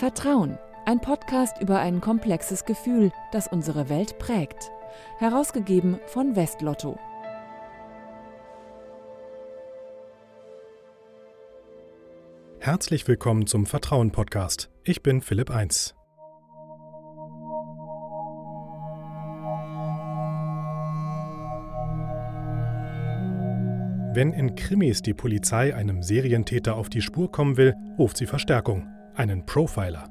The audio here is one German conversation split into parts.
Vertrauen, ein Podcast über ein komplexes Gefühl, das unsere Welt prägt. Herausgegeben von Westlotto. Herzlich willkommen zum Vertrauen Podcast. Ich bin Philipp Eins. Wenn in Krimis die Polizei einem Serientäter auf die Spur kommen will, ruft sie Verstärkung, einen Profiler.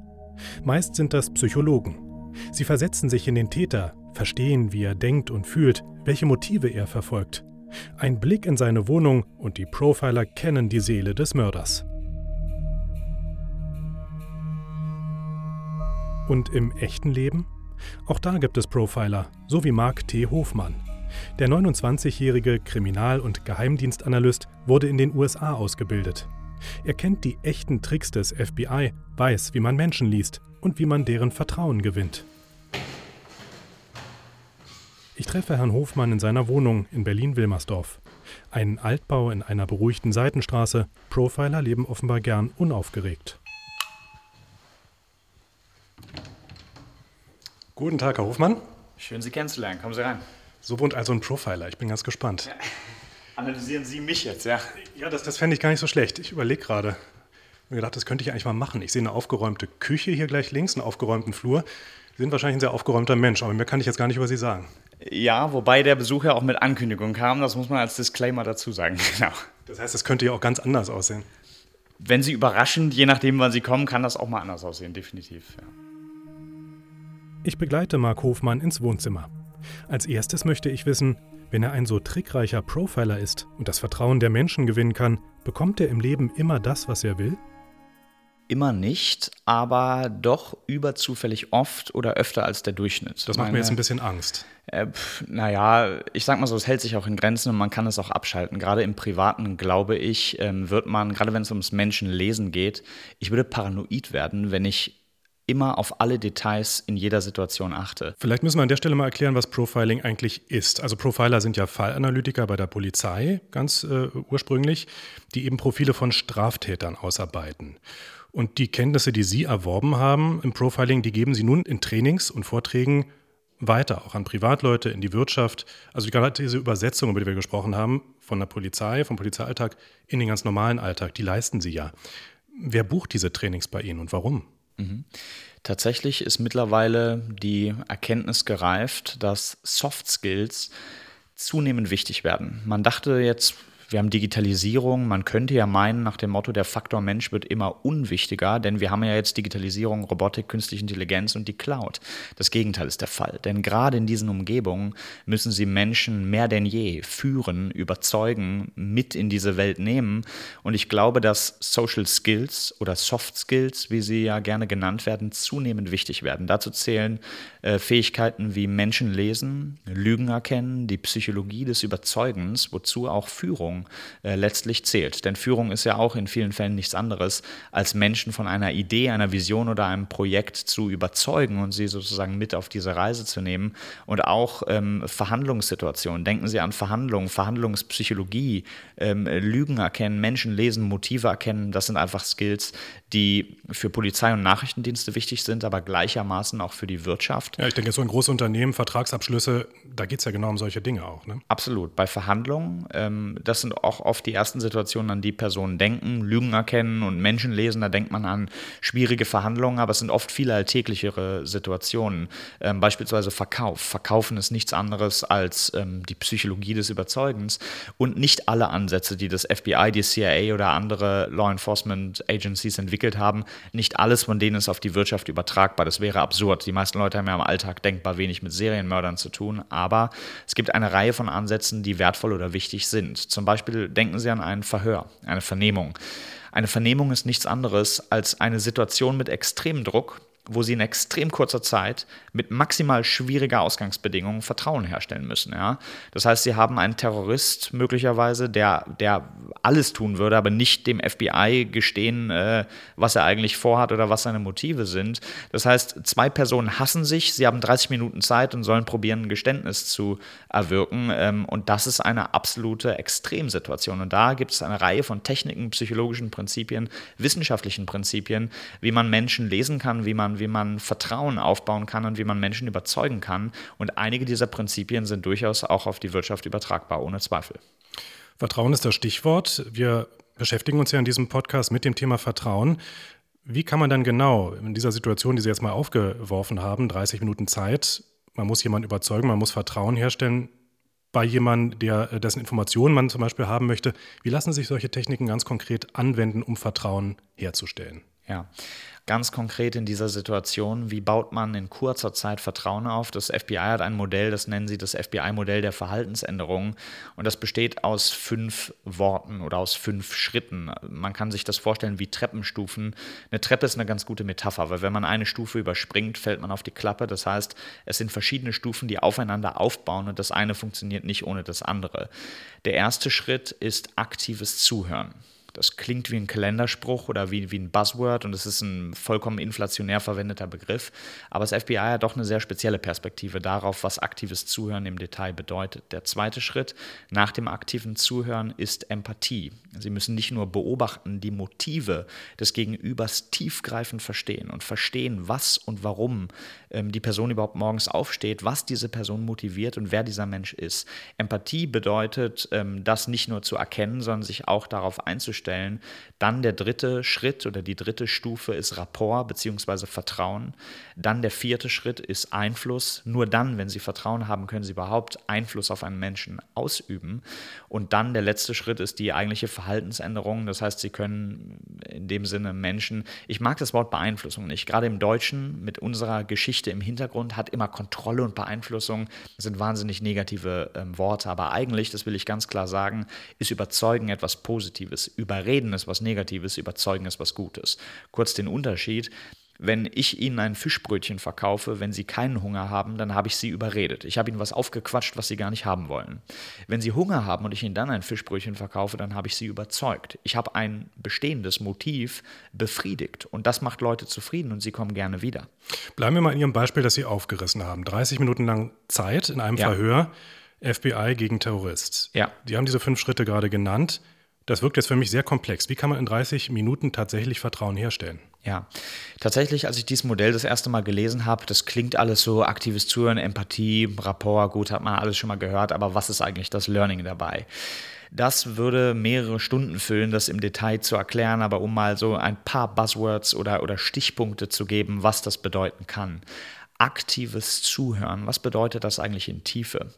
Meist sind das Psychologen. Sie versetzen sich in den Täter, verstehen, wie er denkt und fühlt, welche Motive er verfolgt. Ein Blick in seine Wohnung und die Profiler kennen die Seele des Mörders. Und im echten Leben? Auch da gibt es Profiler, so wie Mark T. Hofmann. Der 29-jährige Kriminal- und Geheimdienstanalyst wurde in den USA ausgebildet. Er kennt die echten Tricks des FBI, weiß, wie man Menschen liest und wie man deren Vertrauen gewinnt. Ich treffe Herrn Hofmann in seiner Wohnung in Berlin-Wilmersdorf. Ein Altbau in einer beruhigten Seitenstraße. Profiler leben offenbar gern unaufgeregt. Guten Tag, Herr Hofmann. Schön, Sie kennenzulernen. Kommen Sie rein. So wohnt also ein Profiler. Ich bin ganz gespannt. Ja. Analysieren Sie mich jetzt, ja? Ja, das, das fände ich gar nicht so schlecht. Ich überlege gerade. Ich mir gedacht, das könnte ich eigentlich mal machen. Ich sehe eine aufgeräumte Küche hier gleich links, einen aufgeräumten Flur. Sie sind wahrscheinlich ein sehr aufgeräumter Mensch, aber mehr kann ich jetzt gar nicht über Sie sagen. Ja, wobei der Besuch ja auch mit Ankündigung kam. Das muss man als Disclaimer dazu sagen. Genau. Das heißt, es könnte ja auch ganz anders aussehen. Wenn Sie überraschend, je nachdem, wann Sie kommen, kann das auch mal anders aussehen, definitiv. Ja. Ich begleite Mark Hofmann ins Wohnzimmer. Als erstes möchte ich wissen, wenn er ein so trickreicher Profiler ist und das Vertrauen der Menschen gewinnen kann, bekommt er im Leben immer das, was er will? Immer nicht, aber doch überzufällig oft oder öfter als der Durchschnitt. Das macht Meine, mir jetzt ein bisschen Angst. Äh, naja, ich sag mal so, es hält sich auch in Grenzen und man kann es auch abschalten. Gerade im Privaten, glaube ich, ähm, wird man, gerade wenn es ums Menschenlesen geht, ich würde paranoid werden, wenn ich immer auf alle Details in jeder Situation achte. Vielleicht müssen wir an der Stelle mal erklären, was Profiling eigentlich ist. Also Profiler sind ja Fallanalytiker bei der Polizei, ganz äh, ursprünglich, die eben Profile von Straftätern ausarbeiten. Und die Kenntnisse, die Sie erworben haben im Profiling, die geben Sie nun in Trainings und Vorträgen weiter, auch an Privatleute, in die Wirtschaft. Also gerade diese Übersetzung, über die wir gesprochen haben, von der Polizei, vom Polizeialltag in den ganz normalen Alltag, die leisten Sie ja. Wer bucht diese Trainings bei Ihnen und warum? Mhm. Tatsächlich ist mittlerweile die Erkenntnis gereift, dass Soft Skills zunehmend wichtig werden. Man dachte jetzt wir haben Digitalisierung. Man könnte ja meinen, nach dem Motto, der Faktor Mensch wird immer unwichtiger, denn wir haben ja jetzt Digitalisierung, Robotik, künstliche Intelligenz und die Cloud. Das Gegenteil ist der Fall. Denn gerade in diesen Umgebungen müssen sie Menschen mehr denn je führen, überzeugen, mit in diese Welt nehmen. Und ich glaube, dass Social Skills oder Soft Skills, wie sie ja gerne genannt werden, zunehmend wichtig werden. Dazu zählen äh, Fähigkeiten wie Menschen lesen, Lügen erkennen, die Psychologie des Überzeugens, wozu auch Führung äh, letztlich zählt. Denn Führung ist ja auch in vielen Fällen nichts anderes, als Menschen von einer Idee, einer Vision oder einem Projekt zu überzeugen und sie sozusagen mit auf diese Reise zu nehmen. Und auch ähm, Verhandlungssituationen. Denken Sie an Verhandlungen, Verhandlungspsychologie, ähm, Lügen erkennen, Menschen lesen, Motive erkennen. Das sind einfach Skills, die für Polizei und Nachrichtendienste wichtig sind, aber gleichermaßen auch für die Wirtschaft. Ja, ich denke, so ein großes Unternehmen, Vertragsabschlüsse, da geht es ja genau um solche Dinge auch. Ne? Absolut. Bei Verhandlungen, ähm, das sind sind auch oft die ersten Situationen, an die Personen denken, Lügen erkennen und Menschen lesen. Da denkt man an schwierige Verhandlungen, aber es sind oft viel alltäglichere Situationen. Ähm, beispielsweise Verkauf. Verkaufen ist nichts anderes als ähm, die Psychologie des Überzeugens und nicht alle Ansätze, die das FBI, die CIA oder andere Law Enforcement Agencies entwickelt haben, nicht alles von denen ist auf die Wirtschaft übertragbar. Das wäre absurd. Die meisten Leute haben ja im Alltag denkbar wenig mit Serienmördern zu tun, aber es gibt eine Reihe von Ansätzen, die wertvoll oder wichtig sind. Zum Beispiel Beispiel denken Sie an ein Verhör, eine Vernehmung. Eine Vernehmung ist nichts anderes als eine Situation mit extremem Druck, wo sie in extrem kurzer Zeit mit maximal schwieriger Ausgangsbedingungen Vertrauen herstellen müssen. Ja? Das heißt, sie haben einen Terrorist möglicherweise, der, der alles tun würde, aber nicht dem FBI gestehen, äh, was er eigentlich vorhat oder was seine Motive sind. Das heißt, zwei Personen hassen sich, sie haben 30 Minuten Zeit und sollen probieren, ein Geständnis zu erwirken. Ähm, und das ist eine absolute Extremsituation. Und da gibt es eine Reihe von Techniken, psychologischen Prinzipien, wissenschaftlichen Prinzipien, wie man Menschen lesen kann, wie man wie man Vertrauen aufbauen kann und wie man Menschen überzeugen kann. Und einige dieser Prinzipien sind durchaus auch auf die Wirtschaft übertragbar, ohne Zweifel. Vertrauen ist das Stichwort. Wir beschäftigen uns ja in diesem Podcast mit dem Thema Vertrauen. Wie kann man dann genau in dieser Situation, die Sie jetzt mal aufgeworfen haben, 30 Minuten Zeit, man muss jemanden überzeugen, man muss Vertrauen herstellen bei jemandem, der, dessen Informationen man zum Beispiel haben möchte. Wie lassen sich solche Techniken ganz konkret anwenden, um Vertrauen herzustellen? Ja, ganz konkret in dieser Situation, wie baut man in kurzer Zeit Vertrauen auf? Das FBI hat ein Modell, das nennen sie das FBI-Modell der Verhaltensänderungen. Und das besteht aus fünf Worten oder aus fünf Schritten. Man kann sich das vorstellen wie Treppenstufen. Eine Treppe ist eine ganz gute Metapher, weil wenn man eine Stufe überspringt, fällt man auf die Klappe. Das heißt, es sind verschiedene Stufen, die aufeinander aufbauen und das eine funktioniert nicht ohne das andere. Der erste Schritt ist aktives Zuhören. Das klingt wie ein Kalenderspruch oder wie, wie ein Buzzword und es ist ein vollkommen inflationär verwendeter Begriff. Aber das FBI hat doch eine sehr spezielle Perspektive darauf, was aktives Zuhören im Detail bedeutet. Der zweite Schritt nach dem aktiven Zuhören ist Empathie. Sie müssen nicht nur beobachten, die Motive des Gegenübers tiefgreifend verstehen und verstehen, was und warum ähm, die Person überhaupt morgens aufsteht, was diese Person motiviert und wer dieser Mensch ist. Empathie bedeutet, ähm, das nicht nur zu erkennen, sondern sich auch darauf einzustellen. Dann der dritte Schritt oder die dritte Stufe ist Rapport bzw. Vertrauen. Dann der vierte Schritt ist Einfluss. Nur dann, wenn Sie Vertrauen haben, können Sie überhaupt Einfluss auf einen Menschen ausüben. Und dann der letzte Schritt ist die eigentliche Verhaltensänderung. Das heißt, Sie können in dem Sinne Menschen, ich mag das Wort Beeinflussung nicht, gerade im Deutschen mit unserer Geschichte im Hintergrund hat immer Kontrolle und Beeinflussung, sind wahnsinnig negative ähm, Worte. Aber eigentlich, das will ich ganz klar sagen, ist Überzeugen etwas Positives. Überreden ist was Negatives, Überzeugen ist was Gutes. Kurz den Unterschied wenn ich ihnen ein Fischbrötchen verkaufe, wenn sie keinen Hunger haben, dann habe ich sie überredet. Ich habe ihnen was aufgequatscht, was sie gar nicht haben wollen. Wenn sie Hunger haben und ich ihnen dann ein Fischbrötchen verkaufe, dann habe ich sie überzeugt. Ich habe ein bestehendes Motiv befriedigt und das macht Leute zufrieden und sie kommen gerne wieder. Bleiben wir mal in Ihrem Beispiel, das Sie aufgerissen haben. 30 Minuten lang Zeit in einem ja. Verhör, FBI gegen Terrorist. Ja. Die haben diese fünf Schritte gerade genannt. Das wirkt jetzt für mich sehr komplex. Wie kann man in 30 Minuten tatsächlich Vertrauen herstellen? Ja, tatsächlich, als ich dieses Modell das erste Mal gelesen habe, das klingt alles so aktives Zuhören, Empathie, Rapport, gut, hat man alles schon mal gehört, aber was ist eigentlich das Learning dabei? Das würde mehrere Stunden füllen, das im Detail zu erklären, aber um mal so ein paar Buzzwords oder, oder Stichpunkte zu geben, was das bedeuten kann aktives Zuhören. Was bedeutet das eigentlich in Tiefe?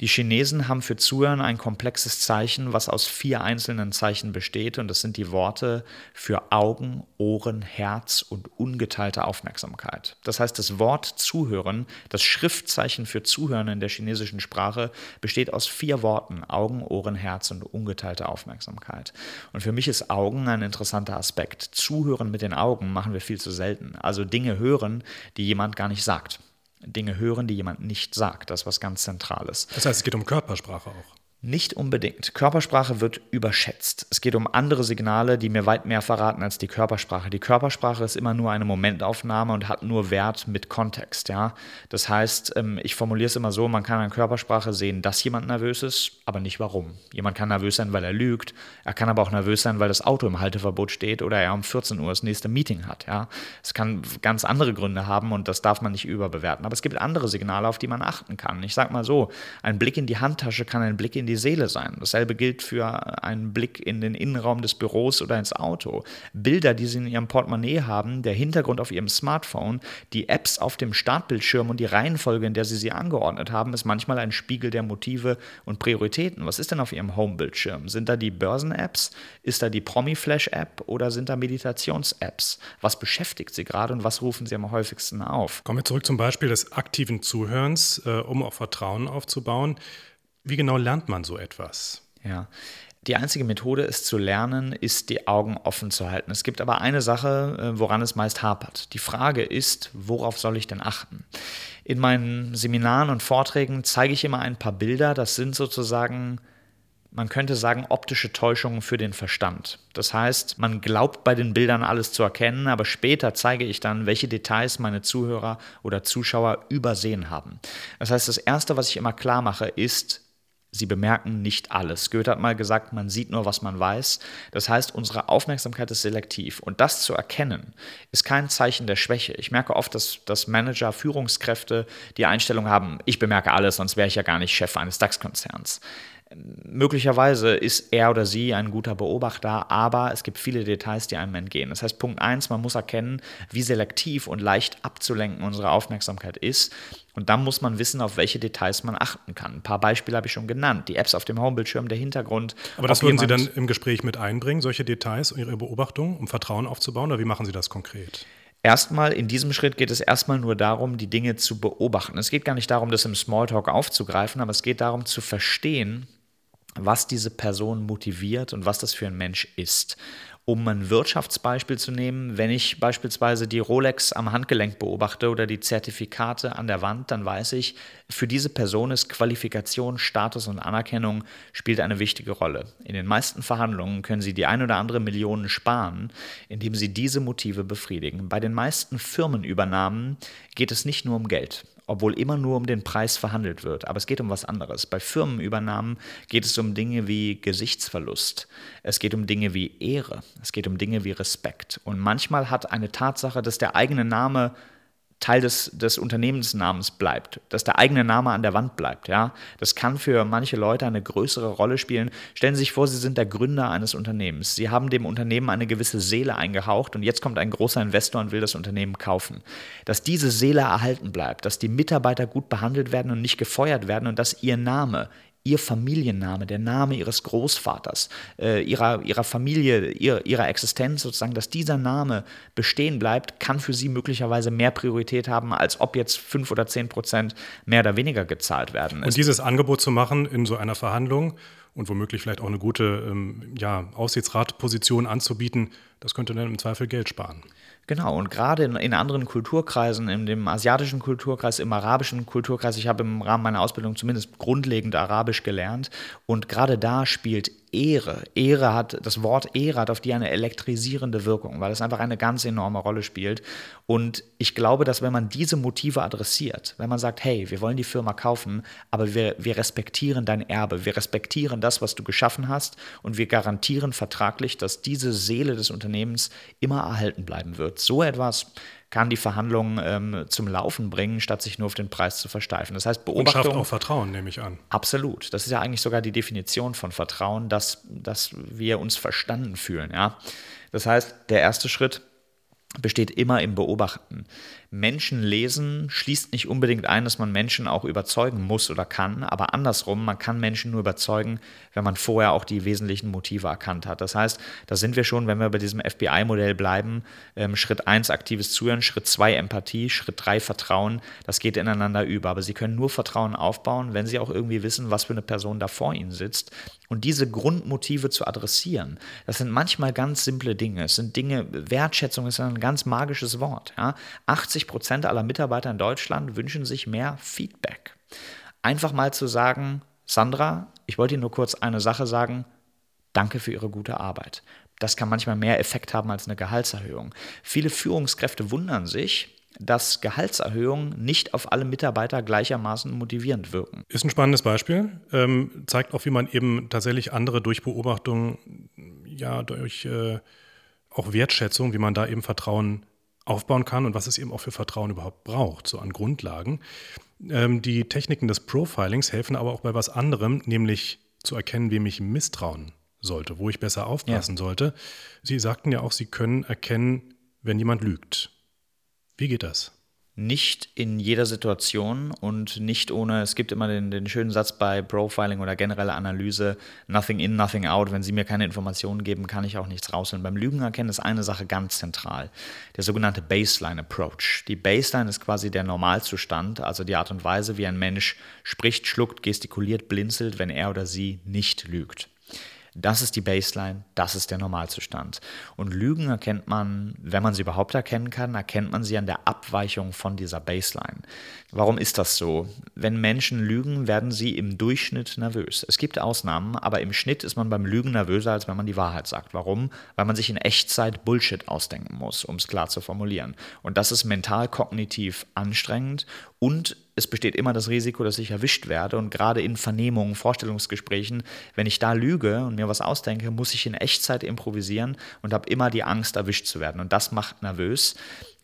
Die Chinesen haben für Zuhören ein komplexes Zeichen, was aus vier einzelnen Zeichen besteht und das sind die Worte für Augen, Ohren, Herz und ungeteilte Aufmerksamkeit. Das heißt, das Wort Zuhören, das Schriftzeichen für Zuhören in der chinesischen Sprache besteht aus vier Worten, Augen, Ohren, Herz und ungeteilte Aufmerksamkeit. Und für mich ist Augen ein interessanter Aspekt. Zuhören mit den Augen machen wir viel zu selten. Also Dinge hören, die jemand gar nicht sagt sagt. Dinge hören, die jemand nicht sagt. Das ist was ganz Zentrales. Das heißt, es geht um Körpersprache auch. Nicht unbedingt. Körpersprache wird überschätzt. Es geht um andere Signale, die mir weit mehr verraten als die Körpersprache. Die Körpersprache ist immer nur eine Momentaufnahme und hat nur Wert mit Kontext. Ja? Das heißt, ähm, ich formuliere es immer so, man kann an Körpersprache sehen, dass jemand nervös ist, aber nicht warum. Jemand kann nervös sein, weil er lügt. Er kann aber auch nervös sein, weil das Auto im Halteverbot steht oder er um 14 Uhr das nächste Meeting hat. Ja? Es kann ganz andere Gründe haben und das darf man nicht überbewerten. Aber es gibt andere Signale, auf die man achten kann. Ich sage mal so, ein Blick in die Handtasche kann ein Blick in die Seele sein. Dasselbe gilt für einen Blick in den Innenraum des Büros oder ins Auto. Bilder, die Sie in Ihrem Portemonnaie haben, der Hintergrund auf Ihrem Smartphone, die Apps auf dem Startbildschirm und die Reihenfolge, in der Sie sie angeordnet haben, ist manchmal ein Spiegel der Motive und Prioritäten. Was ist denn auf Ihrem Home-Bildschirm? Sind da die Börsen-Apps? Ist da die Promi-Flash-App oder sind da Meditations-Apps? Was beschäftigt Sie gerade und was rufen Sie am häufigsten auf? Kommen wir zurück zum Beispiel des aktiven Zuhörens, äh, um auf Vertrauen aufzubauen. Wie genau lernt man so etwas? Ja, Die einzige Methode, es zu lernen, ist, die Augen offen zu halten. Es gibt aber eine Sache, äh, woran es meist hapert. Die Frage ist, worauf soll ich denn achten? In meinen Seminaren und Vorträgen zeige ich immer ein paar Bilder. Das sind sozusagen man könnte sagen, optische Täuschungen für den Verstand. Das heißt, man glaubt bei den Bildern alles zu erkennen, aber später zeige ich dann, welche Details meine Zuhörer oder Zuschauer übersehen haben. Das heißt, das Erste, was ich immer klar mache, ist, Sie bemerken nicht alles. Goethe hat mal gesagt, man sieht nur, was man weiß. Das heißt, unsere Aufmerksamkeit ist selektiv. Und das zu erkennen, ist kein Zeichen der Schwäche. Ich merke oft, dass, dass Manager, Führungskräfte die Einstellung haben, ich bemerke alles, sonst wäre ich ja gar nicht Chef eines DAX-Konzerns. Möglicherweise ist er oder sie ein guter Beobachter, aber es gibt viele Details, die einem entgehen. Das heißt, Punkt 1, man muss erkennen, wie selektiv und leicht abzulenken unsere Aufmerksamkeit ist. Und dann muss man wissen, auf welche Details man achten kann. Ein paar Beispiele habe ich schon genannt. Die Apps auf dem Homebildschirm, der Hintergrund. Aber das würden Sie dann im Gespräch mit einbringen, solche Details, Ihre Beobachtung, um Vertrauen aufzubauen? Oder wie machen Sie das konkret? Erstmal, in diesem Schritt geht es erstmal nur darum, die Dinge zu beobachten. Es geht gar nicht darum, das im Smalltalk aufzugreifen, aber es geht darum zu verstehen, was diese Person motiviert und was das für ein Mensch ist. Um ein Wirtschaftsbeispiel zu nehmen, wenn ich beispielsweise die Rolex am Handgelenk beobachte oder die Zertifikate an der Wand, dann weiß ich, für diese Person ist Qualifikation, Status und Anerkennung spielt eine wichtige Rolle. In den meisten Verhandlungen können Sie die ein oder andere Million sparen, indem Sie diese Motive befriedigen. Bei den meisten Firmenübernahmen geht es nicht nur um Geld obwohl immer nur um den Preis verhandelt wird. Aber es geht um was anderes. Bei Firmenübernahmen geht es um Dinge wie Gesichtsverlust. Es geht um Dinge wie Ehre. Es geht um Dinge wie Respekt. Und manchmal hat eine Tatsache, dass der eigene Name Teil des, des Unternehmensnamens bleibt, dass der eigene Name an der Wand bleibt. Ja? Das kann für manche Leute eine größere Rolle spielen. Stellen Sie sich vor, Sie sind der Gründer eines Unternehmens. Sie haben dem Unternehmen eine gewisse Seele eingehaucht und jetzt kommt ein großer Investor und will das Unternehmen kaufen. Dass diese Seele erhalten bleibt, dass die Mitarbeiter gut behandelt werden und nicht gefeuert werden und dass Ihr Name, ihr Familienname, der Name ihres Großvaters, äh, ihrer, ihrer Familie, ihr, ihrer Existenz sozusagen, dass dieser Name bestehen bleibt, kann für sie möglicherweise mehr Priorität haben, als ob jetzt fünf oder zehn Prozent mehr oder weniger gezahlt werden. Und dieses Angebot zu machen in so einer Verhandlung und womöglich vielleicht auch eine gute ähm, ja, Aussichtsratposition anzubieten, das könnte dann im Zweifel Geld sparen. Genau, und gerade in, in, anderen Kulturkreisen, in dem asiatischen Kulturkreis, im arabischen Kulturkreis, ich habe im Rahmen meiner Ausbildung zumindest grundlegend Arabisch gelernt und gerade da spielt Ehre. Ehre hat, das Wort Ehre hat auf die eine elektrisierende Wirkung, weil es einfach eine ganz enorme Rolle spielt. Und ich glaube, dass wenn man diese Motive adressiert, wenn man sagt, hey, wir wollen die Firma kaufen, aber wir, wir respektieren dein Erbe, wir respektieren das, was du geschaffen hast und wir garantieren vertraglich, dass diese Seele des Unternehmens immer erhalten bleiben wird. So etwas kann die Verhandlungen ähm, zum Laufen bringen, statt sich nur auf den Preis zu versteifen. Das heißt, Beobachtung. Und schafft auch Vertrauen, nehme ich an. Absolut. Das ist ja eigentlich sogar die Definition von Vertrauen, dass, dass wir uns verstanden fühlen. Ja? Das heißt, der erste Schritt besteht immer im Beobachten. Menschen lesen schließt nicht unbedingt ein, dass man Menschen auch überzeugen muss oder kann, aber andersrum, man kann Menschen nur überzeugen, wenn man vorher auch die wesentlichen Motive erkannt hat. Das heißt, da sind wir schon, wenn wir bei diesem FBI-Modell bleiben, ähm, Schritt 1 aktives Zuhören, Schritt 2 Empathie, Schritt 3 Vertrauen, das geht ineinander über. Aber Sie können nur Vertrauen aufbauen, wenn Sie auch irgendwie wissen, was für eine Person da vor Ihnen sitzt. Und diese Grundmotive zu adressieren, das sind manchmal ganz simple Dinge. Es sind Dinge, Wertschätzung ist ein ganz magisches Wort. Ja? 80 80 Prozent aller Mitarbeiter in Deutschland wünschen sich mehr Feedback. Einfach mal zu sagen, Sandra, ich wollte Ihnen nur kurz eine Sache sagen, danke für Ihre gute Arbeit. Das kann manchmal mehr Effekt haben als eine Gehaltserhöhung. Viele Führungskräfte wundern sich, dass Gehaltserhöhungen nicht auf alle Mitarbeiter gleichermaßen motivierend wirken. Ist ein spannendes Beispiel. Ähm, zeigt auch, wie man eben tatsächlich andere durch Beobachtung, ja, durch äh, auch Wertschätzung, wie man da eben Vertrauen aufbauen kann und was es eben auch für Vertrauen überhaupt braucht, so an Grundlagen. Ähm, die Techniken des Profilings helfen aber auch bei was anderem, nämlich zu erkennen, wem ich misstrauen sollte, wo ich besser aufpassen ja. sollte. Sie sagten ja auch, Sie können erkennen, wenn jemand lügt. Wie geht das? Nicht in jeder Situation und nicht ohne, es gibt immer den, den, schönen Satz bei Profiling oder generelle Analyse, nothing in, nothing out. Wenn Sie mir keine Informationen geben, kann ich auch nichts rausholen. Beim Lügen erkennen ist eine Sache ganz zentral, der sogenannte Baseline Approach. Die Baseline ist quasi der Normalzustand, also die Art und Weise, wie ein Mensch spricht, schluckt, gestikuliert, blinzelt, wenn er oder sie nicht lügt. Das ist die Baseline, das ist der Normalzustand. Und Lügen erkennt man, wenn man sie überhaupt erkennen kann, erkennt man sie an der Abweichung von dieser Baseline. Warum ist das so? Wenn Menschen lügen, werden sie im Durchschnitt nervös. Es gibt Ausnahmen, aber im Schnitt ist man beim Lügen nervöser, als wenn man die Wahrheit sagt. Warum? Weil man sich in Echtzeit Bullshit ausdenken muss, um es klar zu formulieren. Und das ist mental kognitiv anstrengend und es besteht immer das Risiko, dass ich erwischt werde. Und gerade in Vernehmungen, Vorstellungsgesprächen, wenn ich da lüge und mir was ausdenke, muss ich in Echtzeit improvisieren und habe immer die Angst, erwischt zu werden. Und das macht nervös.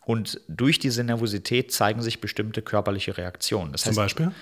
Und durch diese Nervosität zeigen sich bestimmte körperliche Reaktionen. Das heißt, Zum Beispiel?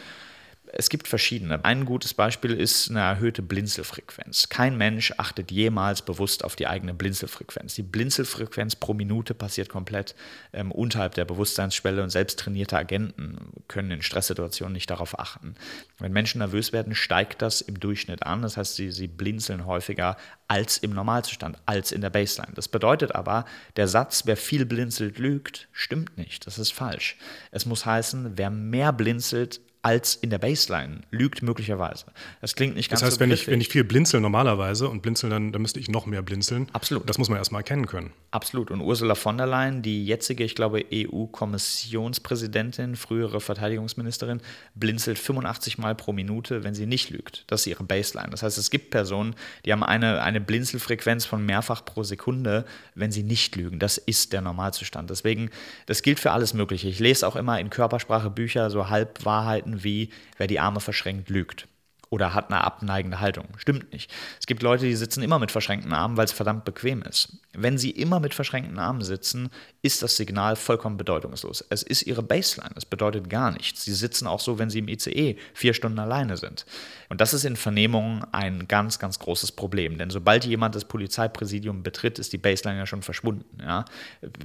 Es gibt verschiedene. Ein gutes Beispiel ist eine erhöhte Blinzelfrequenz. Kein Mensch achtet jemals bewusst auf die eigene Blinzelfrequenz. Die Blinzelfrequenz pro Minute passiert komplett ähm, unterhalb der Bewusstseinsschwelle und selbst trainierte Agenten können in Stresssituationen nicht darauf achten. Wenn Menschen nervös werden, steigt das im Durchschnitt an. Das heißt, sie, sie blinzeln häufiger als im Normalzustand, als in der Baseline. Das bedeutet aber, der Satz, wer viel blinzelt, lügt, stimmt nicht. Das ist falsch. Es muss heißen, wer mehr blinzelt, als in der Baseline. Lügt möglicherweise. Das klingt nicht ganz Das heißt, so wenn ich, wenn ich viel blinzel normalerweise und blinzeln, dann, dann müsste ich noch mehr blinzeln. Absolut. Das muss man erstmal erkennen können. Absolut. Und Ursula von der Leyen, die jetzige, ich glaube, EU-Kommissionspräsidentin, frühere Verteidigungsministerin, blinzelt 85 Mal pro Minute, wenn sie nicht lügt. Das ist ihre Baseline. Das heißt, es gibt Personen, die haben eine, eine Blinzelfrequenz von mehrfach pro Sekunde, wenn sie nicht lügen. Das ist der Normalzustand. Deswegen, das gilt für alles Mögliche. Ich lese auch immer in Körpersprache Bücher so Halbwahrheiten Verhalten wie, wer die Arme verschränkt, lügt oder hat eine abneigende Haltung. Stimmt nicht. Es gibt Leute, die sitzen immer mit verschränkten Armen, weil es verdammt bequem ist. Wenn sie immer mit verschränkten Armen sitzen, ist das Signal vollkommen bedeutungslos. Es ist ihre Baseline. Es bedeutet gar nichts. Sie sitzen auch so, wenn sie im ICE vier Stunden alleine sind. Und das ist in Vernehmungen ein ganz, ganz großes Problem. Denn sobald jemand das Polizeipräsidium betritt, ist die Baseline ja schon verschwunden. Ja?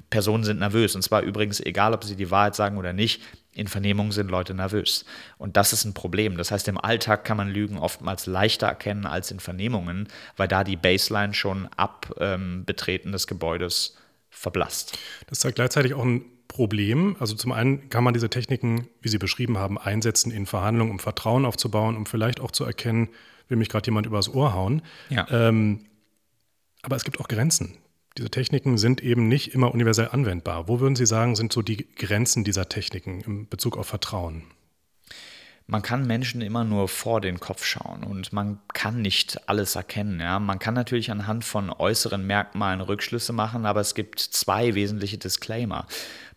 Personen sind nervös. Und zwar übrigens egal, ob sie die Wahrheit sagen oder nicht in Vernehmungen sind Leute nervös. Und das ist ein Problem. Das heißt, im Alltag kann man Lügen oftmals leichter erkennen als in Vernehmungen, weil da die Baseline schon ab ähm, Betreten des Gebäudes verblasst. Das zeigt gleichzeitig auch ein Problem. Also zum einen kann man diese Techniken, wie Sie beschrieben haben, einsetzen in Verhandlungen, um Vertrauen aufzubauen, um vielleicht auch zu erkennen, will mich gerade jemand übers Ohr hauen. Ja. Ähm, aber es gibt auch Grenzen. Diese Techniken sind eben nicht immer universell anwendbar. Wo würden Sie sagen, sind so die Grenzen dieser Techniken in Bezug auf Vertrauen? man kann Menschen immer nur vor den Kopf schauen und man kann nicht alles erkennen. Ja? Man kann natürlich anhand von äußeren Merkmalen Rückschlüsse machen, aber es gibt zwei wesentliche Disclaimer.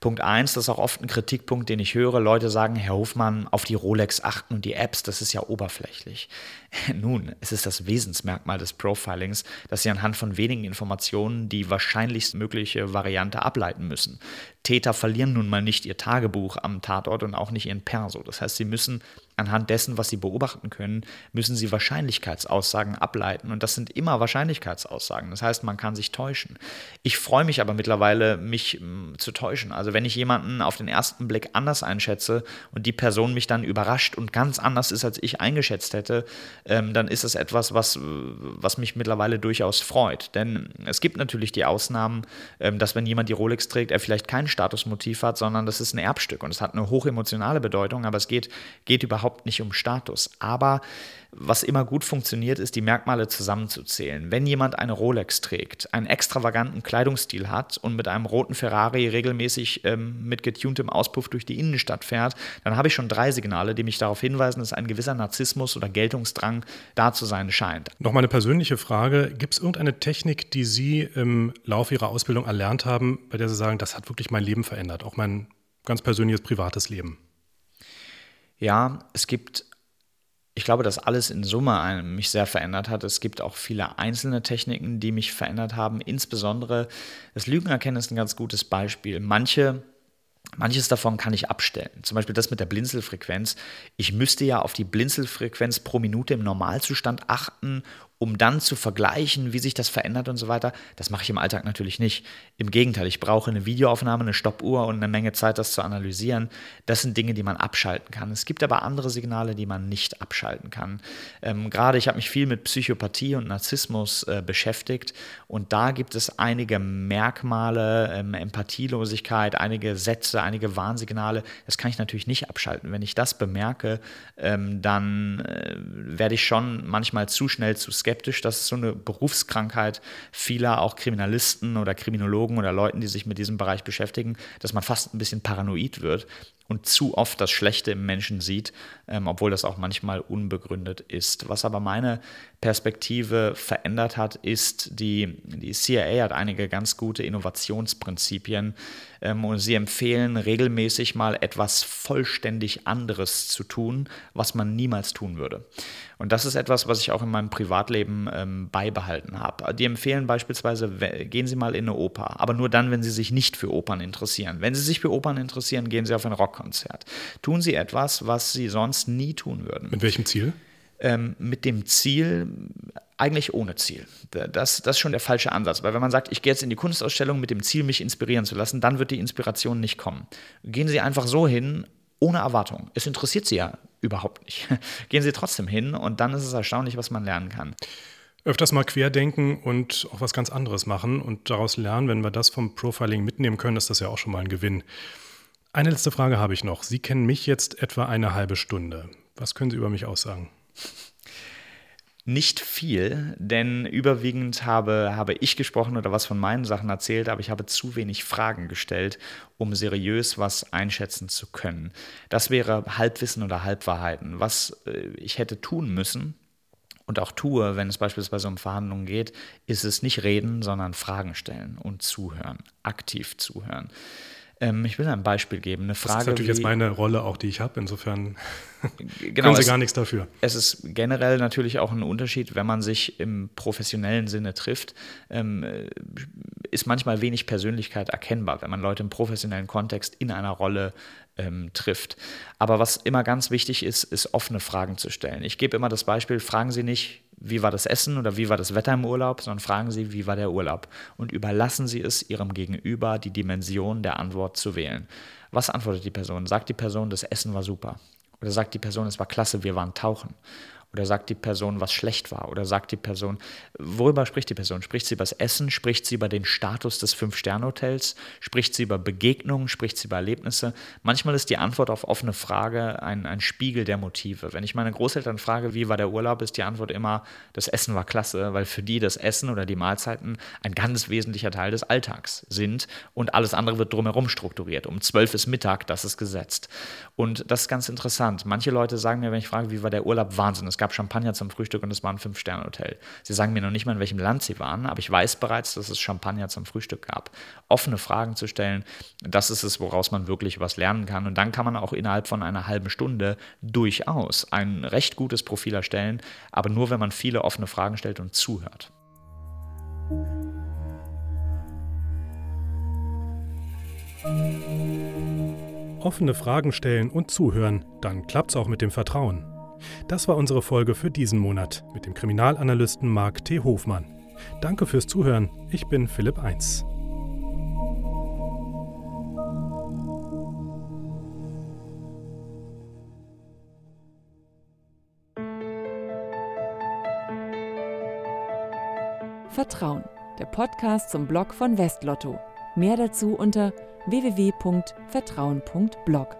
Punkt eins, das ist auch oft ein Kritikpunkt, den ich höre. Leute sagen, Herr Hofmann, auf die Rolex achten und die Apps, das ist ja oberflächlich. Nun, es ist das Wesensmerkmal des Profilings, dass Sie anhand von wenigen Informationen die wahrscheinlichst mögliche Variante ableiten müssen. Täter verlieren nun mal nicht ihr Tagebuch am Tatort und auch nicht ihren Perso. Das heißt, sie müssen anhand dessen, was sie beobachten können, müssen sie Wahrscheinlichkeitsaussagen ableiten. Und das sind immer Wahrscheinlichkeitsaussagen. Das heißt, man kann sich täuschen. Ich freue mich aber mittlerweile, mich m, zu täuschen. Also wenn ich jemanden auf den ersten Blick anders einschätze und die Person mich dann überrascht und ganz anders ist, als ich eingeschätzt hätte, ähm, dann ist es etwas, was, was mich mittlerweile durchaus freut. Denn es gibt natürlich die Ausnahmen, ähm, dass wenn jemand die Rolex trägt, er vielleicht kein Statusmotiv hat, sondern das ist ein Erbstück und es hat eine hochemotionale Bedeutung, aber es geht, geht überhaupt nicht um Status. Aber was immer gut funktioniert, ist, die Merkmale zusammenzuzählen. Wenn jemand eine Rolex trägt, einen extravaganten Kleidungsstil hat und mit einem roten Ferrari regelmäßig ähm, mit getuntem Auspuff durch die Innenstadt fährt, dann habe ich schon drei Signale, die mich darauf hinweisen, dass ein gewisser Narzissmus oder Geltungsdrang da zu sein scheint. Noch mal eine persönliche Frage. Gibt es irgendeine Technik, die Sie im Laufe Ihrer Ausbildung erlernt haben, bei der Sie sagen, das hat wirklich mein Leben verändert, auch mein ganz persönliches privates Leben? Ja, es gibt ich glaube, dass alles in Summe mich sehr verändert hat. Es gibt auch viele einzelne Techniken, die mich verändert haben. Insbesondere das Lügenerkennen ist ein ganz gutes Beispiel. Manche Manches davon kann ich abstellen. Zum Beispiel das mit der Blinzelfrequenz. Ich müsste ja auf die Blinzelfrequenz pro Minute im Normalzustand achten, um dann zu vergleichen, wie sich das verändert und so weiter. Das mache ich im Alltag natürlich nicht. Im Gegenteil, ich brauche eine Videoaufnahme, eine Stoppuhr und eine Menge Zeit, das zu analysieren. Das sind Dinge, die man abschalten kann. Es gibt aber andere Signale, die man nicht abschalten kann. Ähm, gerade ich habe mich viel mit Psychopathie und Narzissmus äh, beschäftigt und da gibt es einige Merkmale, ähm, Empathielosigkeit, einige Sätze, einige Warnsignale. Das kann ich natürlich nicht abschalten. Wenn ich das bemerke, ähm, dann äh, werde ich schon manchmal zu schnell zu skeptisch skeptisch. Das ist so eine Berufskrankheit vieler auch Kriminalisten oder Kriminologen oder Leuten, die sich mit diesem Bereich beschäftigen, dass man fast ein bisschen paranoid wird und zu oft das Schlechte im Menschen sieht, ähm, obwohl das auch manchmal unbegründet ist. Was aber meine Perspektive verändert hat, ist, die, die CIA hat einige ganz gute Innovationsprinzipien ähm, und sie empfehlen regelmäßig mal etwas vollständig anderes zu tun, was man niemals tun würde. Und das ist etwas, was ich auch in meinem Privatleben ähm, beibehalten habe. Die empfehlen beispielsweise, gehen Sie mal in eine Oper, aber nur dann, wenn Sie sich nicht für Opern interessieren. Wenn Sie sich für Opern interessieren, gehen Sie auf ein Rockkonzert. Tun Sie etwas, was Sie sonst nie tun würden. Mit welchem Ziel? Ähm, mit dem Ziel, eigentlich ohne Ziel. Das, das ist schon der falsche Ansatz. Weil wenn man sagt, ich gehe jetzt in die Kunstausstellung mit dem Ziel, mich inspirieren zu lassen, dann wird die Inspiration nicht kommen. Gehen Sie einfach so hin, ohne Erwartung. Es interessiert Sie ja überhaupt nicht. Gehen Sie trotzdem hin und dann ist es erstaunlich, was man lernen kann. Öfters mal querdenken und auch was ganz anderes machen und daraus lernen. Wenn wir das vom Profiling mitnehmen können, ist das ja auch schon mal ein Gewinn. Eine letzte Frage habe ich noch. Sie kennen mich jetzt etwa eine halbe Stunde. Was können Sie über mich aussagen? Nicht viel, denn überwiegend habe, habe ich gesprochen oder was von meinen Sachen erzählt, aber ich habe zu wenig Fragen gestellt, um seriös was einschätzen zu können. Das wäre Halbwissen oder Halbwahrheiten. Was äh, ich hätte tun müssen, und auch tue, wenn es beispielsweise um Verhandlungen geht, ist es nicht reden, sondern Fragen stellen und zuhören, aktiv zuhören. Ähm, ich will ein Beispiel geben. Eine Frage, das ist natürlich wie, jetzt meine Rolle auch, die ich habe. Insofern genau, können Sie es, gar nichts dafür. Es ist generell natürlich auch ein Unterschied, wenn man sich im professionellen Sinne trifft, ähm, ist manchmal wenig Persönlichkeit erkennbar, wenn man Leute im professionellen Kontext in einer Rolle ähm, trifft. Aber was immer ganz wichtig ist, ist offene Fragen zu stellen. Ich gebe immer das Beispiel, fragen Sie nicht, wie war das Essen oder wie war das Wetter im Urlaub, sondern fragen Sie, wie war der Urlaub und überlassen Sie es Ihrem Gegenüber, die Dimension der Antwort zu wählen. Was antwortet die Person? Sagt die Person, das Essen war super? Oder sagt die Person, es war klasse, wir waren tauchen? Oder sagt die Person, was schlecht war? Oder sagt die Person, worüber spricht die Person? Spricht sie über das Essen? Spricht sie über den Status des Fünf-Sterne-Hotels? Spricht sie über Begegnungen? Spricht sie über Erlebnisse? Manchmal ist die Antwort auf offene Frage ein, ein Spiegel der Motive. Wenn ich meine Großeltern frage, wie war der Urlaub, ist die Antwort immer, das Essen war klasse, weil für die das Essen oder die Mahlzeiten ein ganz wesentlicher Teil des Alltags sind und alles andere wird drumherum strukturiert. Um zwölf ist Mittag, das ist gesetzt. Und das ist ganz interessant. Manche Leute sagen mir, wenn ich frage, wie war der Urlaub, Wahnsinn, es gab Champagner zum Frühstück und es war ein Fünf-Sterne-Hotel. Sie sagen mir noch nicht mal, in welchem Land sie waren, aber ich weiß bereits, dass es Champagner zum Frühstück gab. Offene Fragen zu stellen, das ist es, woraus man wirklich was lernen kann. Und dann kann man auch innerhalb von einer halben Stunde durchaus ein recht gutes Profil erstellen, aber nur, wenn man viele offene Fragen stellt und zuhört. Offene Fragen stellen und zuhören, dann klappt's auch mit dem Vertrauen. Das war unsere Folge für diesen Monat mit dem Kriminalanalysten Marc T. Hofmann. Danke fürs Zuhören. Ich bin Philipp Eins. Vertrauen, der Podcast zum Blog von Westlotto. Mehr dazu unter www.vertrauen.blog.